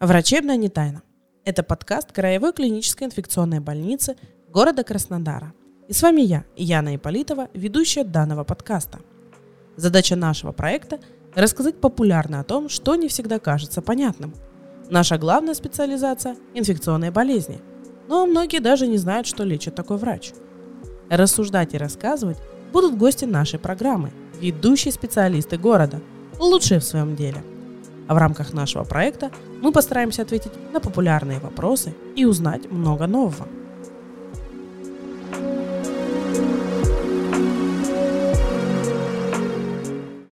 Врачебная не тайна. Это подкаст Краевой клинической инфекционной больницы города Краснодара. И с вами я, Яна Иполитова, ведущая данного подкаста. Задача нашего проекта – рассказать популярно о том, что не всегда кажется понятным. Наша главная специализация – инфекционные болезни. Но многие даже не знают, что лечит такой врач. Рассуждать и рассказывать будут гости нашей программы, ведущие специалисты города, лучшие в своем деле – а в рамках нашего проекта мы постараемся ответить на популярные вопросы и узнать много нового.